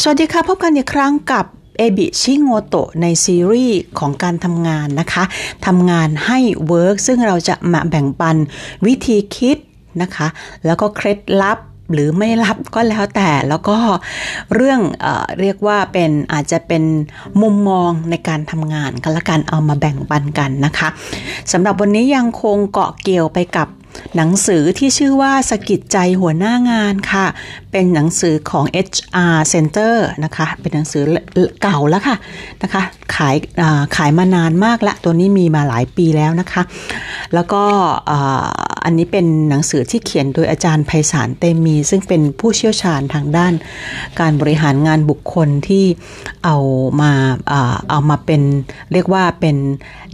สวัสดีค่ะ พบกันอีกครั้งกับเอบิชิโงโตะในซีรีส์ของการทำงานนะคะทำงานให้ work ซึ่งเราจะมาแบ่งปันวิธีคิดนะคะ แล้วก็เคล็ดลับหรือไม่ลับก็แล้วแต่แล้วก็เรื่องเอเรียกว่าเป็นอาจจะเป็นมุมมองในการทำงานกันละกันเอามาแบ่งปันกันนะคะสำหรับวันนี้ยังคงเกาะเกี่ยวไปกับ หนังสือที่ชื่อว่าสะกิดใจหัวหน้างานค่ะ เป็นหนังสือของ HR Center นะคะ เป็นหนังสือเก่าแล้วค่ะนะคะ ขายขายมานานมากละ ตัวนี้มีมาหลายปีแล้วนะคะ แล้วก็อันนี้เป็นหนังสือที่เขียนโดยอาจารย์ไพศาลเตมี ซึ่งเป็นผู้เชี่ยวชาญทางด้าน การบริหารงานบุคคลที่เอามาเอามาเป็นเรียกว่าเป็น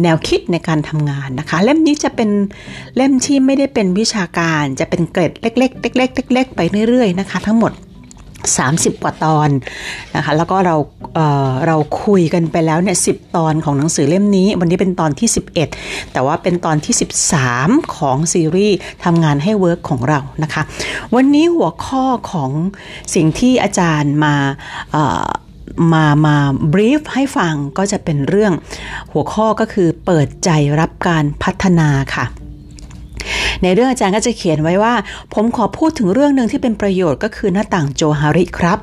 แนวคิดในการทำงานนะคะ เล่มนี้จะเป็นเล่มที่ไม่ได้เป็นวิชาการจะเป็นเกร็ดเล็กๆเล็กๆเล็กๆไปเรื่อยๆนะคะ ทั้งหมด 30 กว่าตอนนะคะ แล้วก็เราเราคุยกันไปแล้วเนี่ยสิบตอนของหนังสือเล่มนี้ วันนี้เป็นตอนที่ 11 แต่ว่าเป็นตอนที่ 13 ของซีรีส์ทำงานให้ work ของเรานะคะ วันนี้หัวข้อของสิ่งที่อาจารย์มามามา brief ให้ฟังก็จะเป็นเรื่องหัวข้อก็คือเปิดใจรับการพัฒนาค่ะ ในเรื่องอาจารย์ก็จะเขียนไว้ว่า ผมขอพูดถึงเรื่องหนึ่งที่เป็นประโยชน์ก็คือหน้าต่างโจฮาริครับ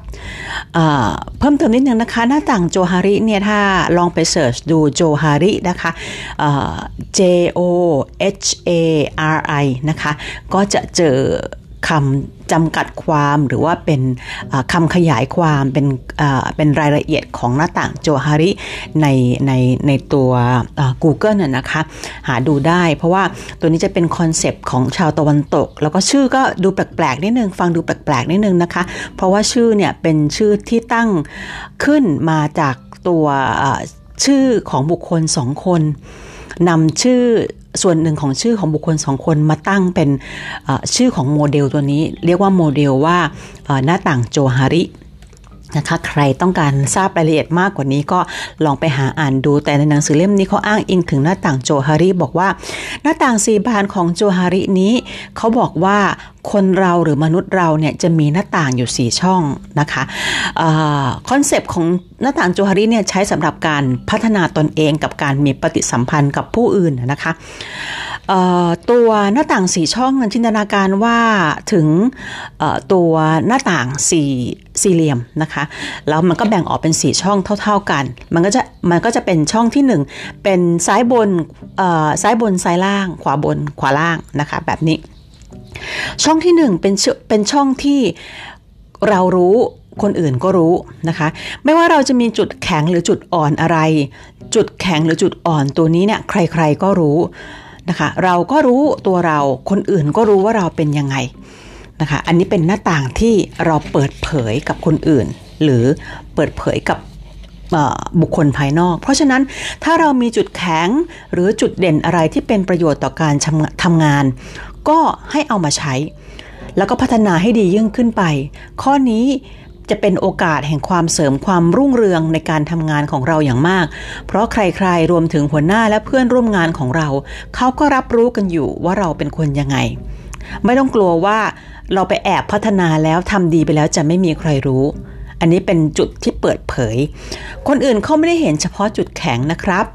เพิ่มเติมนิดนึงนะคะ หน้าต่างโจฮาริเนี่ยถ้าลองไปเสิร์ชดูโจฮารินะคะ J O H A R I นะคะ ก็จะเจอ คำจำกัดความหรือว่าเป็นคำขยายความเป็นเป็นรายละเอียดของหน้าต่างโจฮาริในในในตัว Google น่ะนะคะ หาดูได้เพราะว่าตัวนี้จะเป็น concept ของชาวตะวันตก แล้วก็ชื่อก็ดูแปลกๆนิดนึง ฟังดูแปลกๆนิดนึงนะคะ เพราะว่าชื่อเนี่ยเป็นชื่อที่ตั้งขึ้นมาจากตัวชื่อของบุคคลสองคนนำชื่อ ส่วนหนึ่งของชื่อของบุคคลสองคนมาตั้งเป็นชื่อของโมเดลตัวนี้ เรียกว่าโมเดลว่าหน้าต่างโจฮาริ นะคะใครต้องการทราบรายละเอียดมากกว่านี้ก็ลองไปหาอ่านดูแต่ในหนังสือเล่มนี้เขาอ้างอิงถึงหน้าต่างโจฮาริบอกว่า หน้าต่างสีบานของโจฮารินี้ เขาบอกว่าคนเราหรือมนุษย์เราเนี่ยจะมีหน้าต่างอยู่ 4 ช่องนะคะคอนเซปต์ของหน้าต่างโจฮาริเนี่ยใช้สำหรับการพัฒนาตนเองกับการมีปฏิสัมพันธ์กับผู้อื่นนะคะ ตัวหน้าต่างสีช่องนั้นจินตนาการว่าถึงตัวหน้าต่างสี่สี่เหลี่ยมนะคะ แล้วมันก็แบ่งออกเป็นสี่ช่องเท่า ๆกัน มันก็จะมันก็จะเป็นช่องที่หนึ่งเป็นซ้ายบนซ้ายบนซ้ายล่าง ขวาบนขวาล่างนะคะแบบนี้ ช่องที่หนึ่งเป็นเป็นช่องที่เรารู้คนอื่นก็รู้นะคะ ไม่ว่าเราจะมีจุดแข็งหรือจุดอ่อนอะไร จุดแข็งหรือจุดอ่อนตัวนี้เนี่ยใครๆก็รู้ นะคะ เราก็รู้ตัวเราคนอื่นก็รู้ว่าเราเป็นยังไงนะคะ อันนี้เป็นหน้าต่างที่เราเปิดเผยกับคนอื่น หรือเปิดเผยกับบุคคลภายนอก เพราะฉะนั้นถ้าเรามีจุดแข็งหรือจุดเด่นอะไรที่เป็นประโยชน์ต่อการทำงาน ก็ให้เอามาใช้ แล้วก็พัฒนาให้ดียิ่งขึ้นไป ข้อนี้ จะเป็นโอกาสแห่งความเสริมความรุ่งเรืองในการทำงานของเราอย่างมาก เพราะใครๆ รวมถึงหัวหน้าและเพื่อนร่วมงานของเรา เขาก็รับรู้กันอยู่ว่าเราเป็นคนยังไง ไม่ต้องกลัวว่าเราไปแอบพัฒนาแล้วทำดีไปแล้วจะไม่มีใครรู้ อันนี้เป็นจุดที่เปิดเผย คนอื่นเขาไม่ได้เห็นเฉพาะจุดแข็งนะครับ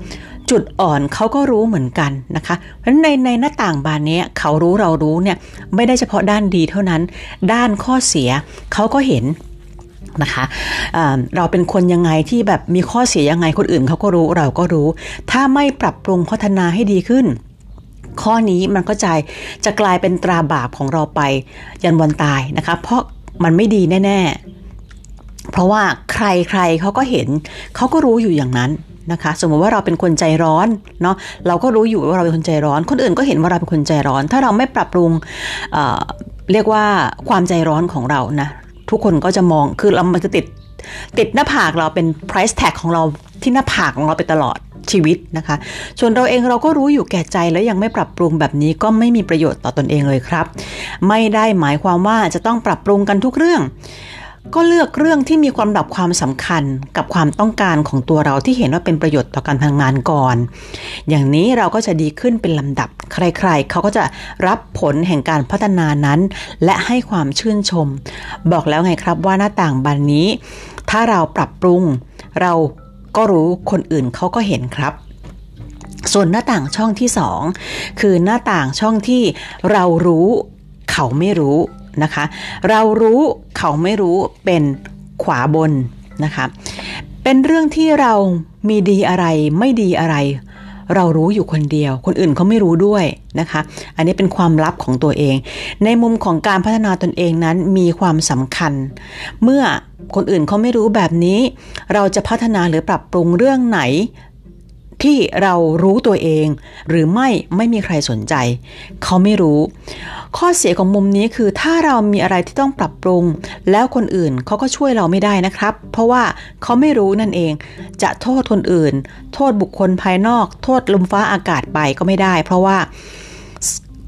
จุดอ่อนเขาก็รู้เหมือนกันนะคะ เพราะในในหน้าต่างบานนี้เขารู้เรารู้เนี่ยไม่ได้เฉพาะด้านดีเท่านั้น ด้านข้อเสียเขาก็เห็น นะคะเราเป็นคนยังไงที่แบบมีข้อเสียยังไงคนอื่นเขาก็รู้เราก็รู้ ถ้าไม่ปรับปรุงพัฒนาให้ดีขึ้น ข้อนี้มันก็จะจะกลายเป็นตราบาปของเราไปยันวันตายนะคะ เพราะมันไม่ดีแน่ ๆ เพราะว่าใครใครเขาก็เห็นเขาก็รู้อยู่อย่างนั้นนะคะสมมติว่าเราเป็นคนใจร้อนเนาะเราก็รู้อยู่ว่าเราเป็นคนใจร้อน คนอื่นก็เห็นว่าเราเป็นคนใจร้อน ถ้าเราไม่ปรับปรุงเเรียกว่าความใจร้อนของเรานะ ทุกคนก็จะมองคือเรามันจะติดติดหน้าผากเราเป็น price tag ของเราที่หน้าผากของเราไปตลอดชีวิตนะคะ ส่วนเราเองเราก็รู้อยู่แก่ใจแล้วยังไม่ปรับปรุงแบบนี้ก็ไม่มีประโยชน์ต่อตอนเองเลยครับ ไม่ได้หมายความว่าจะต้องปรับปรุงกันทุกเรื่อง ก็เลือกเรื่องที่มีความดับความสำคัญกับความต้องการของตัวเราที่เห็นว่าเป็นประโยชน์ต่อการทำงานก่อน อย่างนี้เราก็จะดีขึ้นเป็นลำดับ ใครๆ เขาก็จะรับผลแห่งการพัฒนานั้น และให้ความชื่นชม บอกแล้วไงครับว่าหน้าต่างบานนี้ ถ้าเราปรับปรุง เราก็รู้คนอื่นเขาก็เห็นครับ ส่วนหน้าต่างช่องที่สองคือหน้าต่างช่องที่เรารู้ เขาไม่รู้ นะคะ เรารู้เขาไม่รู้เป็นขวาบนนะคะเป็นเรื่องที่เรามีดีอะไรไม่ดีอะไร เรารู้อยู่คนเดียว คนอื่นเขาไม่รู้ด้วยนะคะ อันนี้เป็นความลับของตัวเอง ในมุมของการพัฒนาตนเองนั้นมีความสำคัญ เมื่อคนอื่นเขาไม่รู้แบบนี้ เราจะพัฒนาหรือปรับปรุงเรื่องไหน ที่เรารู้ตัวเอง หรือไม่ไม่มีใครสนใจ เขาไม่รู้ ข้อเสียของมุมนี้คือถ้าเรามีอะไรที่ต้องปรับปรุง แล้วคนอื่นเขาก็ช่วยเราไม่ได้นะครับ เพราะว่าเขาไม่รู้นั่นเอง จะโทษคนอื่น โทษบุคคลภายนอก โทษลมฟ้าอากาศไปก็ไม่ได้ เพราะว่า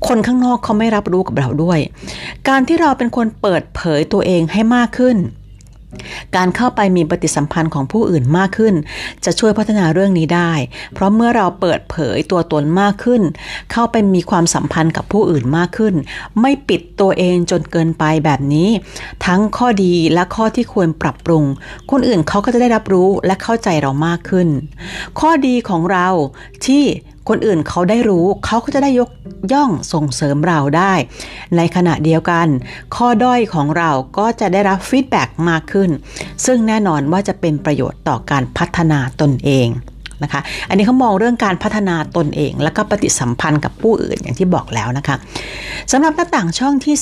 คนข้างนอกเขาไม่รับรู้กับเราด้วย การที่เราเป็นคนเปิดเผยตัวเองให้มากขึ้น การเข้าไปมีปฏิสัมพันธ์ของผู้อื่นมากขึ้น จะช่วยพัฒนาเรื่องนี้ได้ เพราะเมื่อเราเปิดเผยตัวตนมากขึ้น เข้าไปมีความสัมพันธ์กับผู้อื่นมากขึ้น ไม่ปิดตัวเองจนเกินไปแบบนี้ ทั้งข้อดีและข้อที่ควรปรับปรุง คนอื่นเขาก็จะได้รับรู้และเข้าใจเรามากขึ้น ข้อดีของเราที่ คนอื่นเขาได้รู้ เขาก็จะได้ยกย่องส่งเสริมเราได้ ในขณะเดียวกัน ข้อด้อยของเราก็จะได้รับ feedback มากขึ้น ซึ่งแน่นอนว่าจะเป็นประโยชน์ต่อการพัฒนาตนเองนะคะ อันนี้เขามองเรื่องการพัฒนาตนเอง และก็ปฏิสัมพันธ์กับผู้อื่นอย่างที่บอกแล้วนะคะสำหรับหน้าต่างช่องที่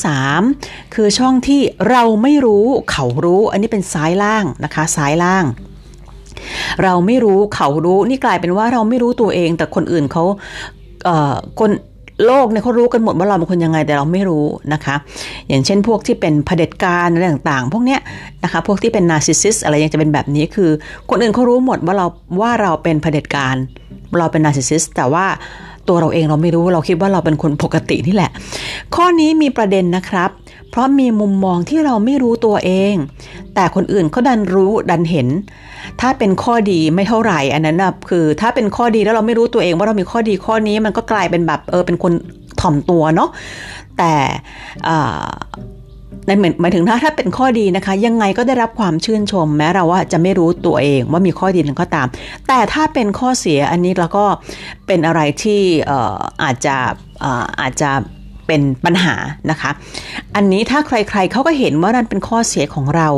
3 คือช่องที่เราไม่รู้เขารู้ อันนี้เป็นซ้ายล่างนะคะซ้ายล่าง เราไม่รู้เขารู้นี่กลายเป็นว่าเราไม่รู้ตัวเอง แต่คนอื่นเขาเอ่อคนโลกเนี่ยเขารู้กันหมดว่าเราเป็นคนยังไงแต่เราไม่รู้นะคะ อย่างเช่นพวกที่เป็นเผด็จการอะไรต่างๆ พวกเนี้ยนะคะพวกที่เป็น narcissist อะไรยังจะเป็นแบบนี้คือ คนอื่นเขารู้หมดว่าเราว่าเราเป็นเผด็จการ เราเป็น narcissist แต่ว่าตัวเราเองเราไม่รู้เราคิดว่าเราเป็นคนปกตินี่แหละ ข้อนี้มีประเด็นนะครับ เพราะมีมุมมองที่เราไม่รู้ตัวเอง แต่คนอื่นเขาดันรู้ดันเห็น ถ้าเป็นข้อดีไม่เท่าไหร่อันนั้นนะคือ ถ้าเป็นข้อดีแล้วเราไม่รู้ตัวเองว่าเรามีข้อดีข้อนี้มันก็กลายเป็นแบบเออเป็นคนถ่อมตัวเนาะแต่ในหมายถึงถ้าถ้าเป็นข้อดีนะคะ ยังไงก็ได้รับความชื่นชม แม้เราว่าจะไม่รู้ตัวเองว่ามีข้อดีนั้นก็ตาม แต่ถ้าเป็นข้อเสียอันนี้เราก็เป็นอะไรที่อาจจะอาจจะ เป็นปัญหานะคะ อันนี้ถ้าใครๆเขาก็เห็นว่านั่นเป็นข้อเสียของเรา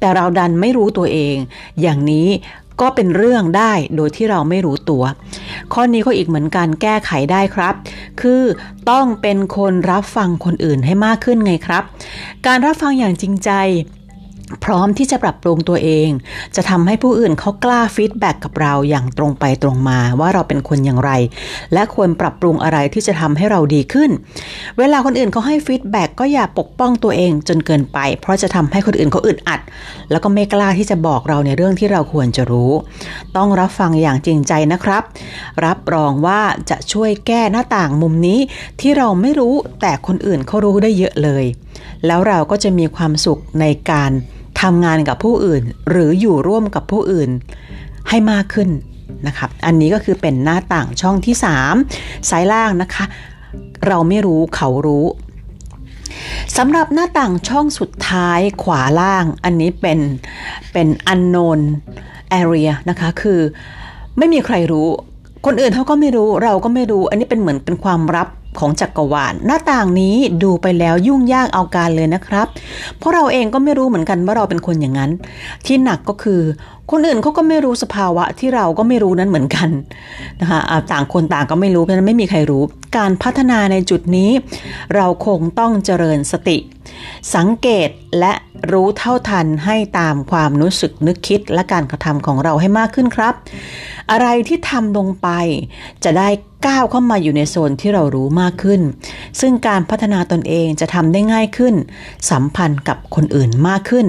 แต่เราดันไม่รู้ตัวเอง อย่างนี้ก็เป็นเรื่องได้โดยที่เราไม่รู้ตัว ข้อนี้ก็อีกเหมือนกันแก้ไขได้ครับ คือต้องเป็นคนรับฟังคนอื่นให้มากขึ้นไงครับ การรับฟังอย่างจริงใจ พร้อมที่จะปรับปรุงตัวเอง จะทำให้ผู้อื่นเขากล้า feedback กับเราอย่างตรงไปตรงมาว่าเราเป็นคนอย่างไร และควรปรับปรุงอะไรที่จะทำให้เราดีขึ้น เวลาคนอื่นเขาให้ feedback ก็อย่าปกป้องตัวเองจนเกินไป เพราะจะทำให้คนอื่นเขาอึดอัด แล้วก็ไม่กล้าที่จะบอกเราในเรื่องที่เราควรจะรู้ ต้องรับฟังอย่างจริงใจนะครับ รับรองว่าจะช่วยแก้หน้าต่างมุมนี้ที่เราไม่รู้แต่คนอื่นเขารู้ได้เยอะเลย แล้วเราก็จะมีความสุขในการ ทำงานกับผู้อื่น หรืออยู่ร่วมกับผู้อื่นให้มากขึ้นนะครับอันนี้ก็คือเป็นหน้าต่างช่องที่3ซ้ายล่างนะคะ เราไม่รู้เขารู้สำหรับหน้าต่างช่องสุดท้ายขวาล่าง อันนี้เป็นเป็น unknown area นะคะคือไม่มีใครรู้ คนอื่นเขาก็ไม่รู้เราก็ไม่รู้ อันนี้เป็นเหมือนเป็นความลับ ของจักรวาลหน้าต่างนี้ดูไปแล้วยุ่งยากเอาการเลยนะครับ เพราะเราเองก็ไม่รู้เหมือนกันว่าเราเป็นคนอย่างนั้น ที่หนักก็คือ คนอื่นเขาก็ไม่รู้สภาวะที่เราก็ไม่รู้นั้นเหมือนกันนะคะต่างคนต่างก็ไม่รู้เพราะนั้นไม่มีใครรู้ การพัฒนาในจุดนี้ เราคงต้องเจริญสติ สังเกตและ รู้เท่าทันให้ตามความรู้สึกนึกคิดและการกระทำของเราให้มากขึ้นครับ อะไรที่ทำลงไป จะได้ก้าวเข้ามาอยู่ในโซนที่เรารู้มากขึ้น ซึ่งการพัฒนาตนเองจะทำได้ง่ายขึ้น สัมพันธ์กับคนอื่นมากขึ้น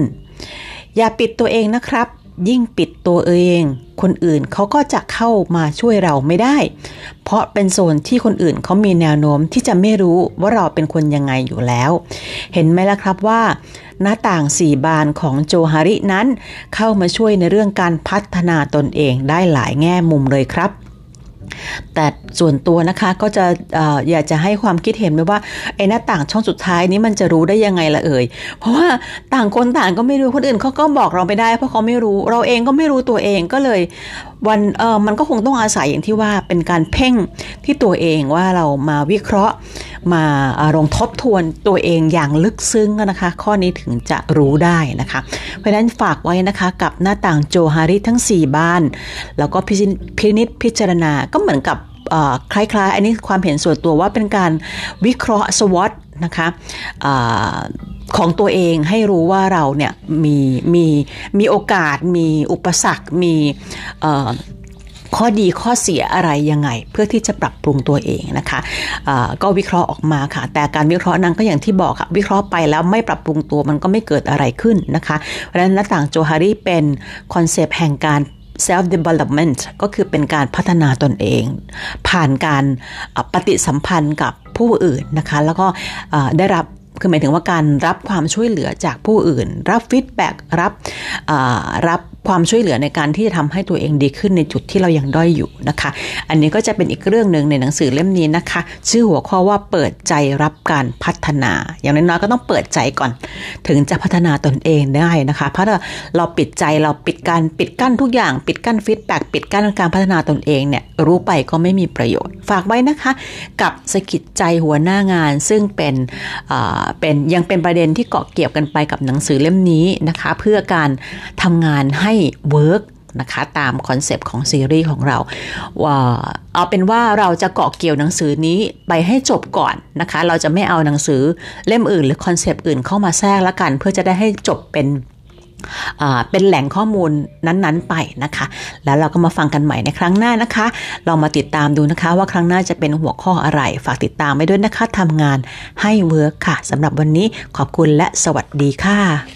อย่าปิดตัวเองนะครับ ยิ่งปิดตัวเอง คนอื่นเขาก็จะเข้ามาช่วยเราไม่ได้ เพราะเป็นโซนที่คนอื่นเขามีแนวโน้มที่จะไม่รู้ว่าเราเป็นคนยังไงอยู่แล้ว เห็นไหมล่ะครับว่า หน้าต่างสี่บานของโจฮารินั้น เข้ามาช่วยในเรื่องการพัฒนาตนเองได้หลายแง่มุมเลยครับ แต่ส่วนตัวนะคะก็จะออยากจะให้ความคิดเห็นไปว่าไอ้หน้าต่างช่องสุดท้ายนี้มันจะรู้ได้ยังไงละเอ่ย เพราะว่าต่างคนต่างก็ไม่รู้คนอื่นเขาก็บอกเราไม่ได้ เพราะเขาไม่รู้เราเองก็ไม่รู้ตัวเองก็เลยวันเออมันก็คงต้องอาศัยอย่างที่ว่าเป็นการเพ่งที่ตัวเองว่าเรามาวิเคราะห์ มาลงทบทวนตัวเองอย่างลึกซึ้งนะคะ ข้อนี้ถึงจะรู้ได้นะคะ เพราะฉะนั้นฝากไว้นะคะกับหน้าต่างโจฮาริทั้ง 4 บ้าน แล้วก็พินิษพิจารณาก็เหมือนกับคล้ายๆ อันนี้ความเห็นส่วนตัวว่าเป็นการวิเคราะห์สวอตนะคะอของตัวเองให้รู้ว่าเราเนี่ยมีมีมีโอกาสมีอุปสรรคมี ข้อดีข้อเสียอะไรยังไง เพื่อที่จะปรับปรุงตัวเองนะคะก็วิเคราะห์ออกมาค่ะ แต่การวิเคราะห์นั้นก็อย่างที่บอกค่ะ วิเคราะห์ไปแล้วไม่ปรับปรุงตัวมันก็ไม่เกิดอะไรขึ้นนะคะเพราะฉะนั้นหน้าต่างโจฮารีเป็นคอนเซปต์แห่งการ self development ก็คือเป็นการพัฒนาตนเอง ผ่านการปฏิสัมพันธ์กับผู้อื่นนะคะ แล้วก็ได้รับคือหมายถึงว่าการรับความช่วยเหลือจากผู้อื่น รับ feedbackรับรับ ความช่วยเหลือในการที่จะทำให้ตัวเองดีขึ้นในจุดที่เรายังด้อยอยู่นะคะ อันนี้ก็จะเป็นอีกเรื่องหนึ่งในหนังสือเล่มนี้นะคะ ชื่อหัวข้อว่าเปิดใจรับการพัฒนา อย่างน้อยๆก็ต้องเปิดใจก่อน ถึงจะพัฒนาตนเองได้นะคะ เพราะเราปิดใจเราปิดการปิดกั้นทุกอย่าง ปิดกั้นฟีดแบ็กปิดกั้นการพัฒนาตนเองเนี่ยรู้ไปก็ไม่มีประโยชน์ ฝากไว้นะคะ กับสกิดใจหัวหน้างานซึ่งเป็นเป็นยังเป็นประเด็นที่เกาะเกี่ยวกันไปกับหนังสือเล่มนี้นะคะ เพื่อการทำงานให้ work นะคะตามคอนเซปต์ของซีรีส์ของเราว่าเอาเป็นว่าเราจะเกาะเกี่ยวหนังสือนี้ไปให้จบก่อนนะคะ เราจะไม่เอาหนังสือเล่มอื่น หรือคอนเซปต์อื่นเข้ามาแทรกละกัน เพื่อจะได้ให้จบเป็นเป็นแหล่งข้อมูลนั้นๆไปนะคะ แล้วเราก็มาฟังกันใหม่ในครั้งหน้านะคะเรามาติดตามดูนะคะ ว่าครั้งหน้าจะเป็นหัวข้ออะไร ฝากติดตามไปด้วยนะคะทำงานให้เวิร์กค่ะสำหรับวันนี้ขอบคุณและสวัสดีค่ะ